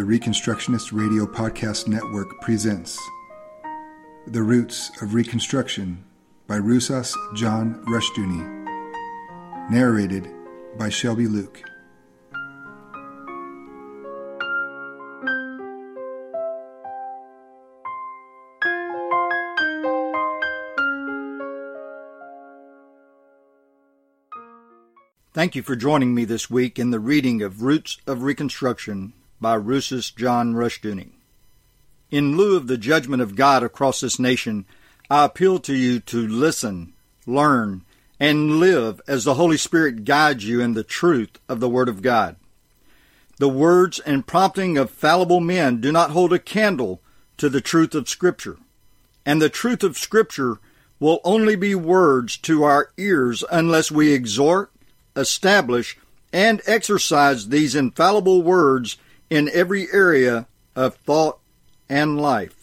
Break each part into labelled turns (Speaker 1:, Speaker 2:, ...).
Speaker 1: the Reconstructionist Radio Podcast Network presents The Roots of Reconstruction by Rousas John Rushdoony. Narrated by Shelby Luke.
Speaker 2: Thank you for joining me this week in the reading of Roots of Reconstruction by Rousas John Rushdoony. In lieu of the judgment of God across this nation, I appeal to you to listen, learn, and live as the Holy Spirit guides you in the truth of the Word of God. The words and prompting of fallible men do not hold a candle to the truth of Scripture, and the truth of Scripture will only be words to our ears unless we exhort, establish, and exercise these infallible words in every area of thought and life.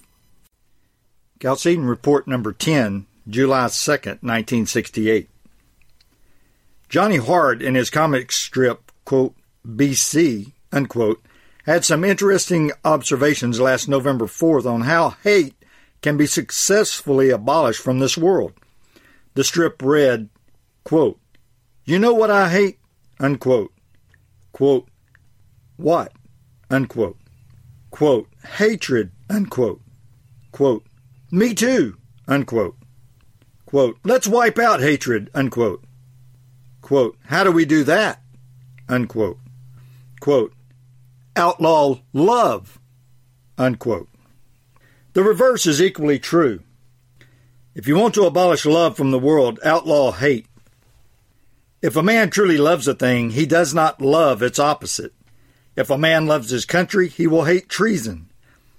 Speaker 2: Chalcedon Report Number 10, July 2, 1968. Johnny Hart, in his comic strip, quote, BC, unquote, had some interesting observations last November 4th on how hate can be successfully abolished from this world. The strip read, quote, You know what I hate? Unquote. Quote, What? Unquote. Quote, Hatred. Unquote. Quote, Me too. Unquote. Quote, Let's wipe out hatred. Unquote. Quote, How do we do that? Unquote. Quote, Outlaw love. Unquote. The reverse is equally true. If you want to abolish love from the world, outlaw hate. If a man truly loves a thing, he does not love its opposite. If a man loves his country, he will hate treason.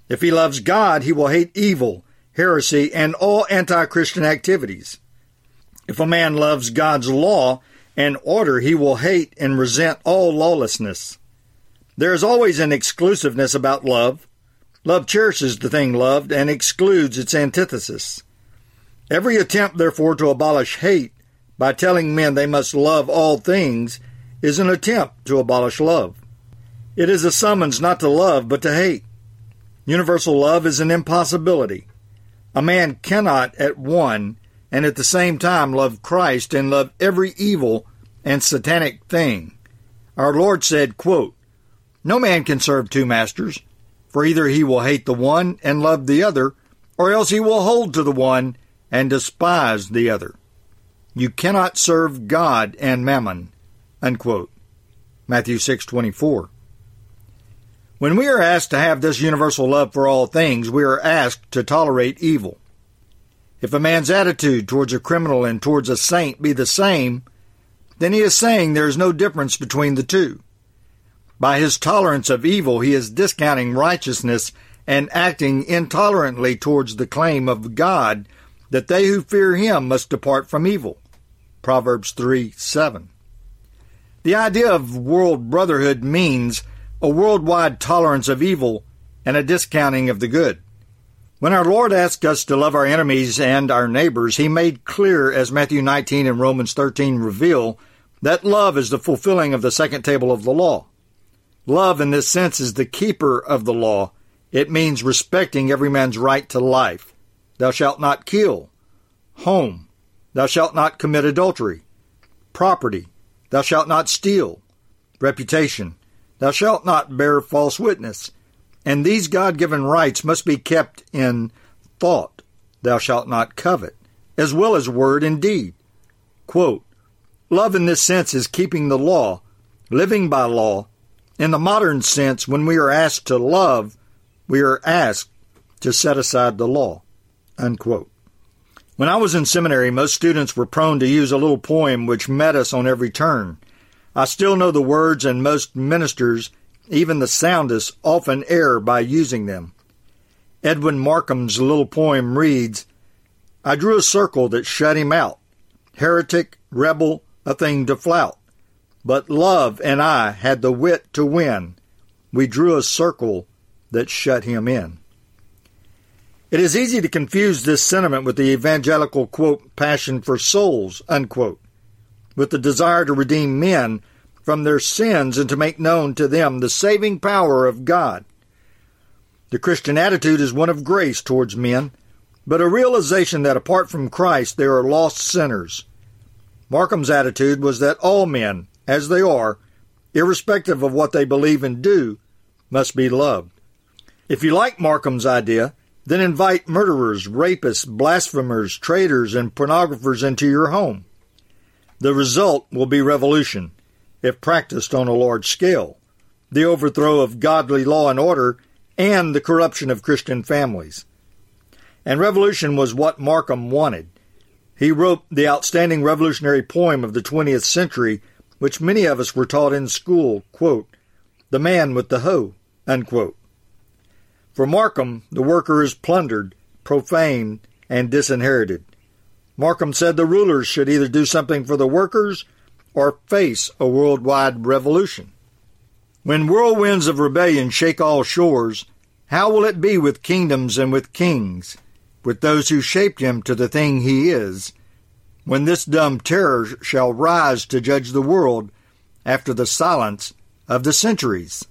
Speaker 2: If he loves God, he will hate evil, heresy, and all anti Christian activities. If a man loves God's law and order, he will hate and resent all lawlessness. There is always an exclusiveness about love. Love cherishes the thing loved and excludes its antithesis. Every attempt, therefore, to abolish hate by telling men they must love all things is an attempt to abolish love. It is a summons not to love, but to hate. Universal love is an impossibility. A man cannot at one and at the same time love Christ and love every evil and satanic thing. Our Lord said, quote, No man can serve two masters, for either he will hate the one and love the other, or else he will hold to the one and despise the other. You cannot serve God and mammon. Unquote. Matthew 6:24. When we are asked to have this universal love for all things, we are asked to tolerate evil. If a man's attitude towards a criminal and towards a saint be the same, then he is saying there is no difference between the two. By his tolerance of evil, he is discounting righteousness and acting intolerantly towards the claim of God that they who fear him must depart from evil. Proverbs 3 7. The idea of world brotherhood means a worldwide tolerance of evil and a discounting of the good. When our Lord asked us to love our enemies and our neighbors, he made clear, as Matthew 19 and Romans 13 reveal, that love is the fulfilling of the second table of the law. Love, in this sense, is the keeper of the law. It means respecting every man's right to life. Thou shalt not kill. Home. Thou shalt not commit adultery. Property. Thou shalt not steal. Reputation. Thou shalt not bear false witness. And these God given rights must be kept in thought. Thou shalt not covet, as well as word and deed. Quote, Love in this sense is keeping the law, living by law. In the modern sense, when we are asked to love, we are asked to set aside the law. Unquote. When I was in seminary, most students were prone to use a little poem which met us on every turn. I still know the words, and most ministers, even the soundest, often err by using them. Edwin Markham's little poem reads I drew a circle that shut him out. Heretic, rebel, a thing to flout. But love and I had the wit to win. We drew a circle that shut him in. It is easy to confuse this sentiment with the evangelical, quote, passion for souls, unquote with the desire to redeem men from their sins and to make known to them the saving power of God. The Christian attitude is one of grace towards men, but a realization that apart from Christ they are lost sinners. Markham's attitude was that all men, as they are, irrespective of what they believe and do, must be loved. If you like Markham's idea, then invite murderers, rapists, blasphemers, traitors, and pornographers into your home. The result will be revolution, if practiced on a large scale, the overthrow of godly law and order, and the corruption of Christian families. And revolution was what Markham wanted. He wrote the outstanding revolutionary poem of the 20th century, which many of us were taught in school, quote, The Man with the Hoe, unquote. For Markham, the worker is plundered, profaned, and disinherited. Markham said the rulers should either do something for the workers or face a worldwide revolution. When whirlwinds of rebellion shake all shores, how will it be with kingdoms and with kings, with those who shaped him to the thing he is, when this dumb terror shall rise to judge the world after the silence of the centuries?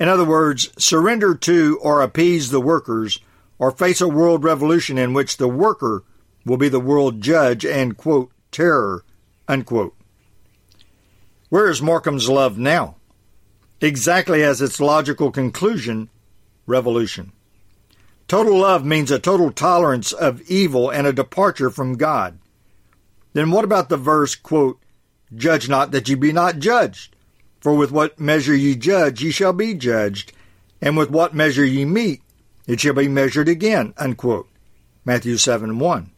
Speaker 2: In other words, surrender to or appease the workers, or face a world revolution in which the worker will be the world judge and, quote, terror, unquote. Where is Markham's love now? Exactly as its logical conclusion, revolution. Total love means a total tolerance of evil and a departure from God. Then what about the verse, quote, Judge not that ye be not judged? For with what measure ye judge, ye shall be judged, and with what measure ye meet, it shall be measured again. Unquote. Matthew 7 1.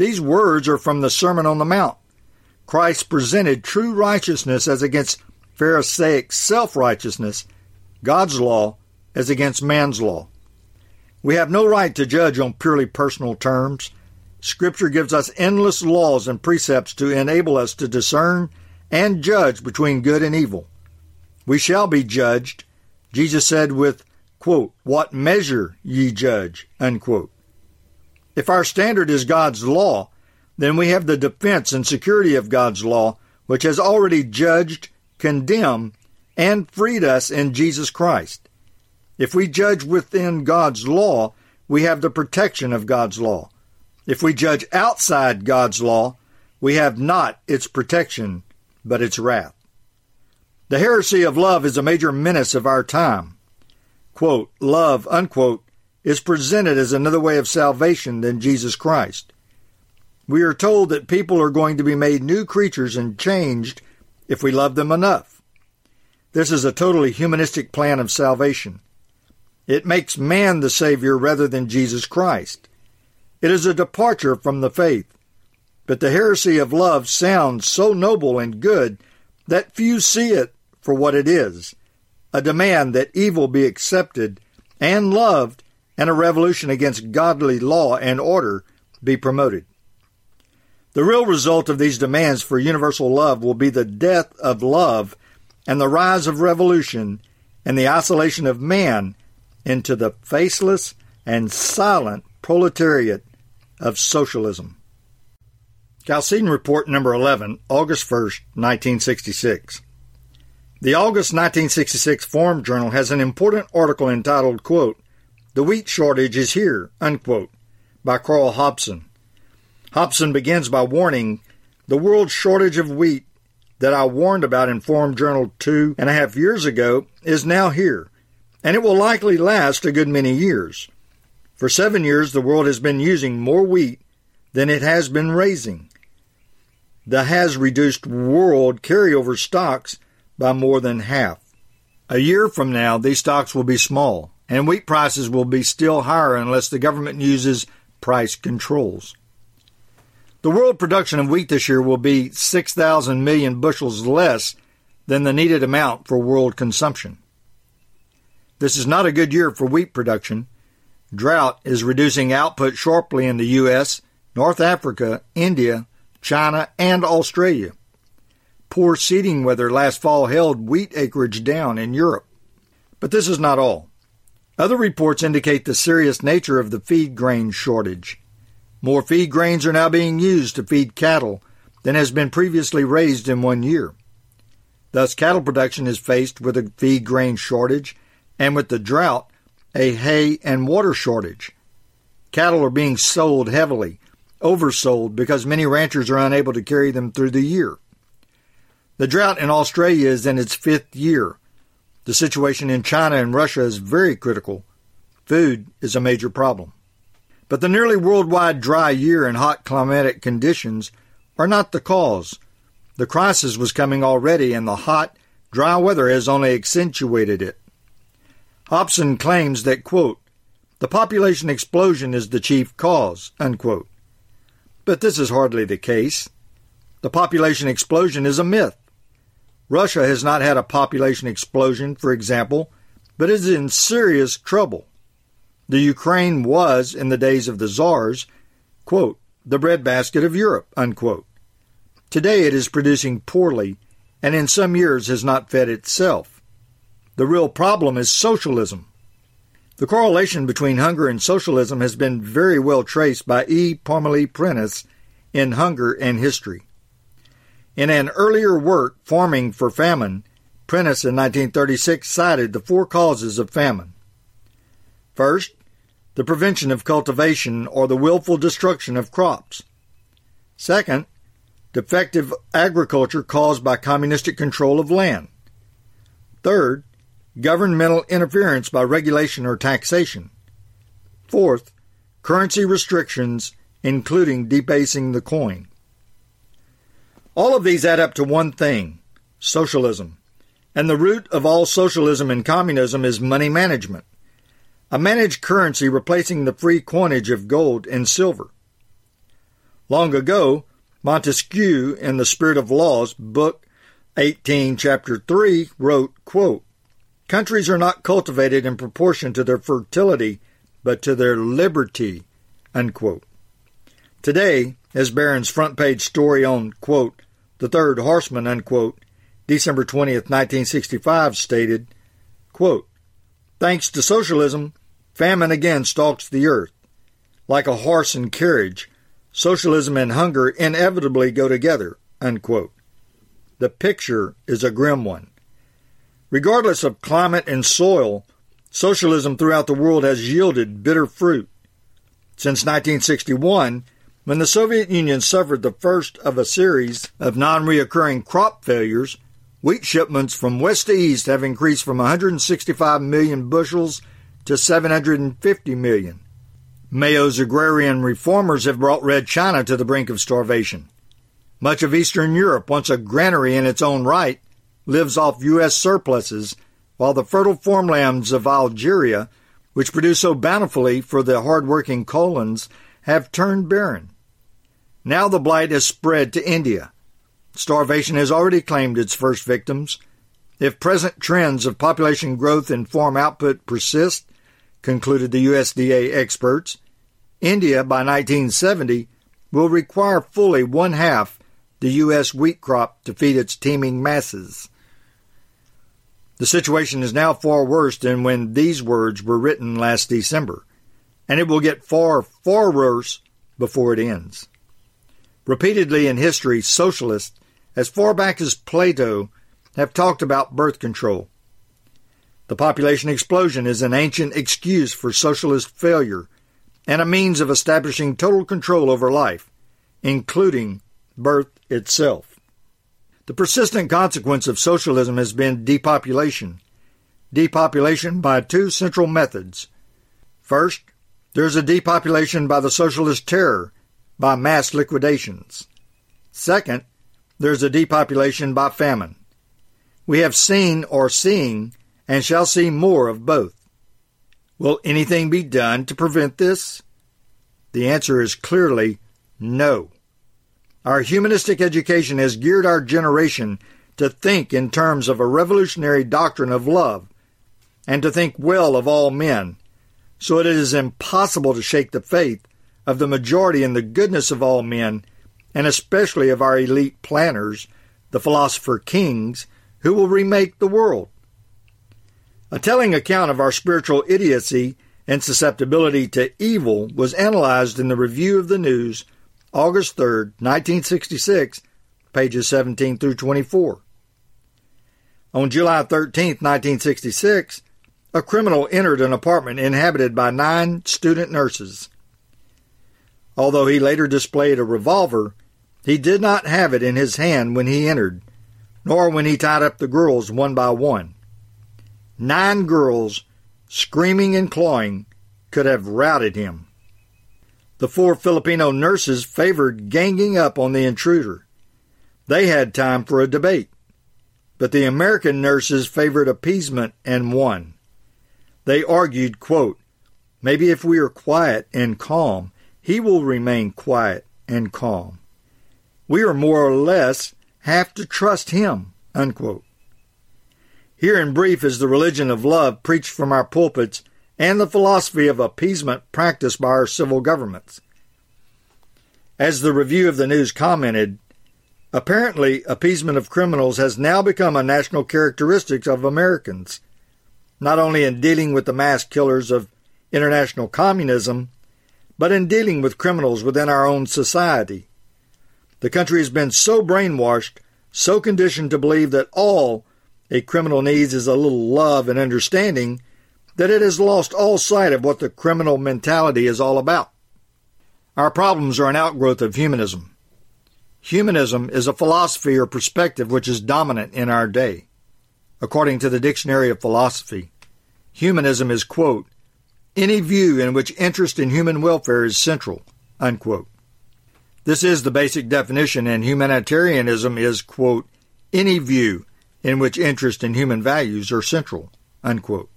Speaker 2: These words are from the Sermon on the Mount. Christ presented true righteousness as against Pharisaic self righteousness, God's law as against man's law. We have no right to judge on purely personal terms. Scripture gives us endless laws and precepts to enable us to discern and judge between good and evil. We shall be judged, Jesus said with, quote, what measure ye judge, unquote. If our standard is God's law, then we have the defense and security of God's law, which has already judged, condemned, and freed us in Jesus Christ. If we judge within God's law, we have the protection of God's law. If we judge outside God's law, we have not its protection but its wrath. The heresy of love is a major menace of our time. Quote, love, unquote, is presented as another way of salvation than Jesus Christ. We are told that people are going to be made new creatures and changed if we love them enough. This is a totally humanistic plan of salvation. It makes man the Savior rather than Jesus Christ. It is a departure from the faith. But the heresy of love sounds so noble and good that few see it for what it is a demand that evil be accepted and loved, and a revolution against godly law and order be promoted. The real result of these demands for universal love will be the death of love and the rise of revolution and the isolation of man into the faceless and silent proletariat of socialism. Chalcedon Report number 11, August 1st, 1966. The August 1966 Forum Journal has an important article entitled, quote, The Wheat Shortage is Here, unquote, by Carl Hobson. Hobson begins by warning the world shortage of wheat that I warned about in Forum Journal two and a half years ago is now here, and it will likely last a good many years. For seven years, the world has been using more wheat than it has been raising that has reduced world carryover stocks by more than half. A year from now, these stocks will be small, and wheat prices will be still higher unless the government uses price controls. The world production of wheat this year will be 6,000 million bushels less than the needed amount for world consumption. This is not a good year for wheat production. Drought is reducing output sharply in the U.S., North Africa, India, China, and Australia. Poor seeding weather last fall held wheat acreage down in Europe. But this is not all. Other reports indicate the serious nature of the feed grain shortage. More feed grains are now being used to feed cattle than has been previously raised in one year. Thus, cattle production is faced with a feed grain shortage, and with the drought, a hay and water shortage. Cattle are being sold heavily, oversold because many ranchers are unable to carry them through the year. The drought in Australia is in its fifth year. The situation in China and Russia is very critical. Food is a major problem. But the nearly worldwide dry year and hot climatic conditions are not the cause. The crisis was coming already, and the hot, dry weather has only accentuated it. Hobson claims that, quote, the population explosion is the chief cause, unquote. But this is hardly the case. The population explosion is a myth. Russia has not had a population explosion, for example, but is in serious trouble. The Ukraine was, in the days of the czars, quote, the breadbasket of Europe, unquote. Today it is producing poorly, and in some years has not fed itself. The real problem is socialism. The correlation between hunger and socialism has been very well traced by E. Parmelee Prentice in Hunger and History. In an earlier work, Farming for Famine, Prentice in 1936 cited the four causes of famine. First, the prevention of cultivation or the willful destruction of crops. Second, defective agriculture caused by communistic control of land. Third, governmental interference by regulation or taxation. Fourth, currency restrictions, including debasing the coin. All of these add up to one thing socialism. And the root of all socialism and communism is money management, a managed currency replacing the free coinage of gold and silver. Long ago, Montesquieu, in The Spirit of Laws, Book 18, Chapter 3, wrote, quote, Countries are not cultivated in proportion to their fertility, but to their liberty. Unquote. Today, as Barron's front page story on, quote, the third horseman, unquote, December 20th, 1965, stated, quote, Thanks to socialism, famine again stalks the earth. Like a horse and carriage, socialism and hunger inevitably go together, unquote. The picture is a grim one. Regardless of climate and soil, socialism throughout the world has yielded bitter fruit. Since 1961, when the Soviet Union suffered the first of a series of non reoccurring crop failures, wheat shipments from west to east have increased from 165 million bushels to 750 million. Mao's agrarian reformers have brought Red China to the brink of starvation. Much of Eastern Europe, once a granary in its own right, lives off U.S. surpluses, while the fertile farmlands of Algeria, which produce so bountifully for the hard-working colons, have turned barren. Now the blight has spread to India. Starvation has already claimed its first victims. If present trends of population growth and farm output persist, concluded the USDA experts, India by 1970 will require fully one half the U.S. wheat crop to feed its teeming masses. The situation is now far worse than when these words were written last December, and it will get far, far worse before it ends. Repeatedly in history, socialists, as far back as Plato, have talked about birth control. The population explosion is an ancient excuse for socialist failure and a means of establishing total control over life, including birth itself. The persistent consequence of socialism has been depopulation. Depopulation by two central methods. First, there is a depopulation by the socialist terror, by mass liquidations. Second, there is a depopulation by famine. We have seen or seeing and shall see more of both. Will anything be done to prevent this? The answer is clearly no. Our humanistic education has geared our generation to think in terms of a revolutionary doctrine of love and to think well of all men, so it is impossible to shake the faith of the majority in the goodness of all men, and especially of our elite planners, the philosopher kings, who will remake the world. A telling account of our spiritual idiocy and susceptibility to evil was analyzed in the Review of the News August 3, 1966, pages 17 through 24. On July 13, 1966, a criminal entered an apartment inhabited by nine student nurses. Although he later displayed a revolver, he did not have it in his hand when he entered, nor when he tied up the girls one by one. Nine girls, screaming and clawing, could have routed him. The four Filipino nurses favored ganging up on the intruder. They had time for a debate. But the American nurses favored appeasement and won. They argued, quote, Maybe if we are quiet and calm, he will remain quiet and calm. We are more or less have to trust him. Unquote. Here in brief is the religion of love preached from our pulpits and the philosophy of appeasement practiced by our civil governments. As the review of the news commented, apparently appeasement of criminals has now become a national characteristic of Americans, not only in dealing with the mass killers of international communism, but in dealing with criminals within our own society. The country has been so brainwashed, so conditioned to believe that all a criminal needs is a little love and understanding that it has lost all sight of what the criminal mentality is all about. Our problems are an outgrowth of humanism. Humanism is a philosophy or perspective which is dominant in our day. According to the Dictionary of Philosophy, humanism is, quote, any view in which interest in human welfare is central, unquote. This is the basic definition, and humanitarianism is, quote, any view in which interest in human values are central. Unquote.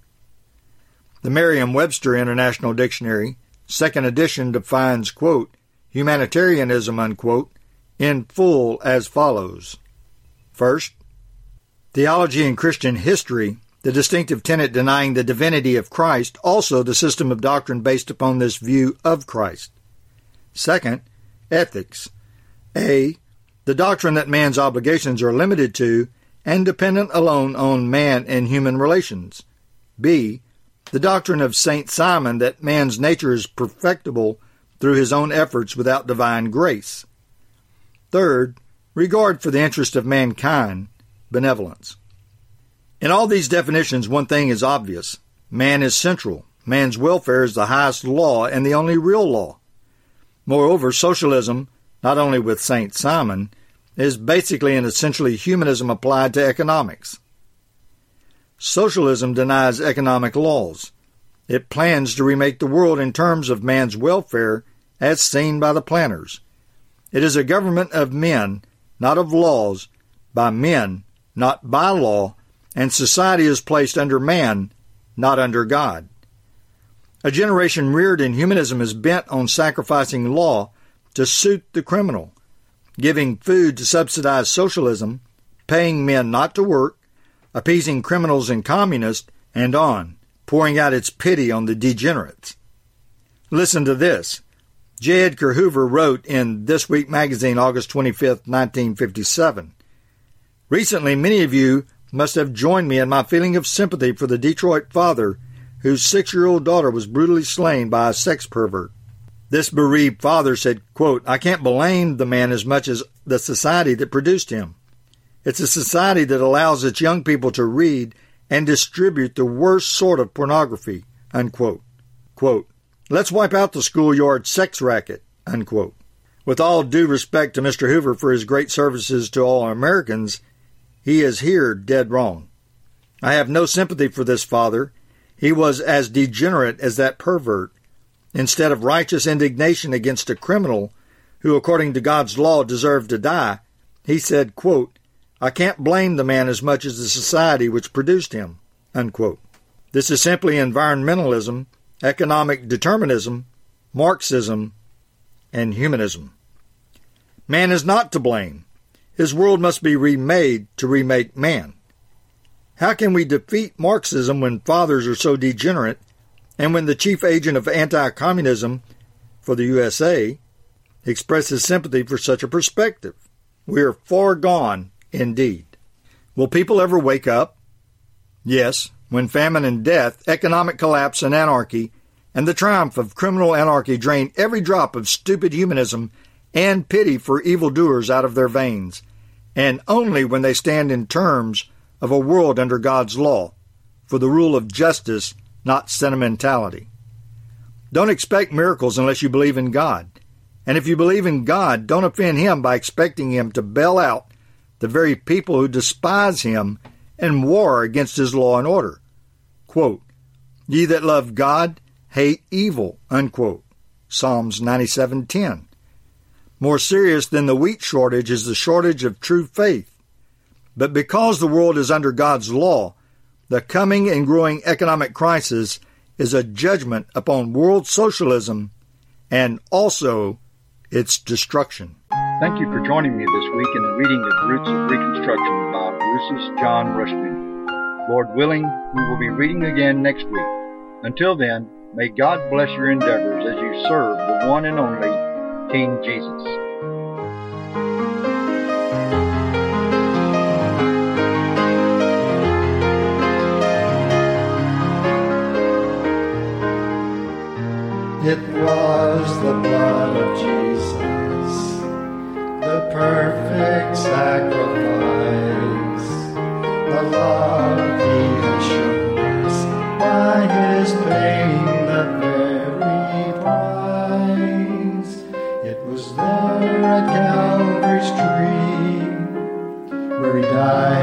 Speaker 2: The Merriam-Webster International Dictionary, second edition, defines, quote, humanitarianism, unquote, in full as follows. First, theology and Christian history, the distinctive tenet denying the divinity of Christ, also the system of doctrine based upon this view of Christ. Second, ethics. A. The doctrine that man's obligations are limited to and dependent alone on man and human relations. B. The doctrine of St. Simon that man's nature is perfectible through his own efforts without divine grace. Third, regard for the interest of mankind, benevolence. In all these definitions, one thing is obvious man is central. Man's welfare is the highest law and the only real law. Moreover, socialism, not only with St. Simon, is basically and essentially humanism applied to economics. Socialism denies economic laws. It plans to remake the world in terms of man's welfare as seen by the planners. It is a government of men, not of laws, by men, not by law, and society is placed under man, not under God. A generation reared in humanism is bent on sacrificing law to suit the criminal giving food to subsidize socialism, paying men not to work, appeasing criminals and communists, and on, pouring out its pity on the degenerates. Listen to this. J. Edgar Hoover wrote in This Week magazine, August 25, 1957. Recently, many of you must have joined me in my feeling of sympathy for the Detroit father whose six year old daughter was brutally slain by a sex pervert. This bereaved father said, quote, I can't blame the man as much as the society that produced him. It's a society that allows its young people to read and distribute the worst sort of pornography, unquote. Quote, Let's wipe out the schoolyard sex racket, unquote. With all due respect to Mr. Hoover for his great services to all Americans, he is here dead wrong. I have no sympathy for this father. He was as degenerate as that pervert, Instead of righteous indignation against a criminal who, according to God's law, deserved to die, he said, quote, I can't blame the man as much as the society which produced him. Unquote. This is simply environmentalism, economic determinism, Marxism, and humanism. Man is not to blame. His world must be remade to remake man. How can we defeat Marxism when fathers are so degenerate and when the chief agent of anti communism for the USA expresses sympathy for such a perspective. We are far gone indeed. Will people ever wake up? Yes, when famine and death, economic collapse and anarchy, and the triumph of criminal anarchy drain every drop of stupid humanism and pity for evildoers out of their veins, and only when they stand in terms of a world under God's law,
Speaker 3: for the rule of justice, not sentimentality. Don't expect miracles unless you believe in God. And if you believe in God, don't offend Him by expecting Him to bail out the very people who despise Him and war against His law and order. Quote, Ye that love God, hate evil, unquote. Psalms 97:10. More serious than the wheat shortage is the shortage of true faith. But because the world is under God's law, the coming and growing economic crisis is a judgment upon world socialism and also its destruction. Thank you for joining me this week in the reading of Roots of Reconstruction by Rousas John Rushdoony. Lord willing, we will be reading again next week. Until then, may God bless your endeavors as you serve the one and only King Jesus.
Speaker 2: It was the blood of Jesus, the perfect sacrifice, the love he has shown us by his paying at Calvary's tree where he died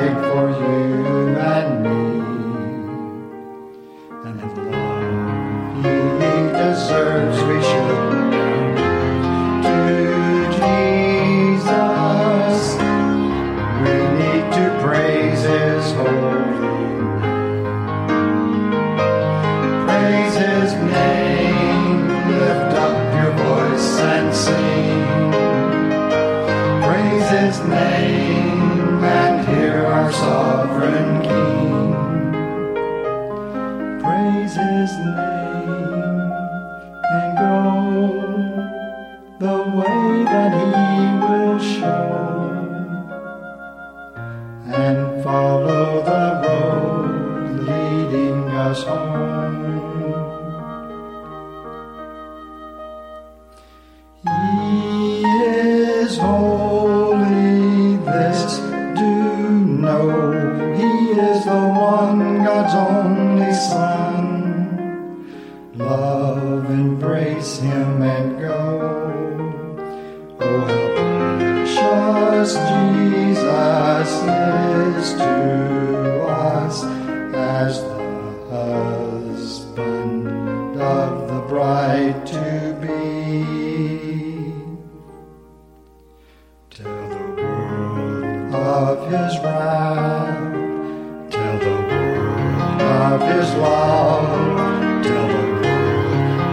Speaker 2: of. Tell the world of his love. Tell the world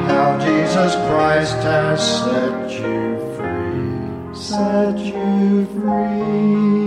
Speaker 2: how Jesus Christ has set you free. Set you free.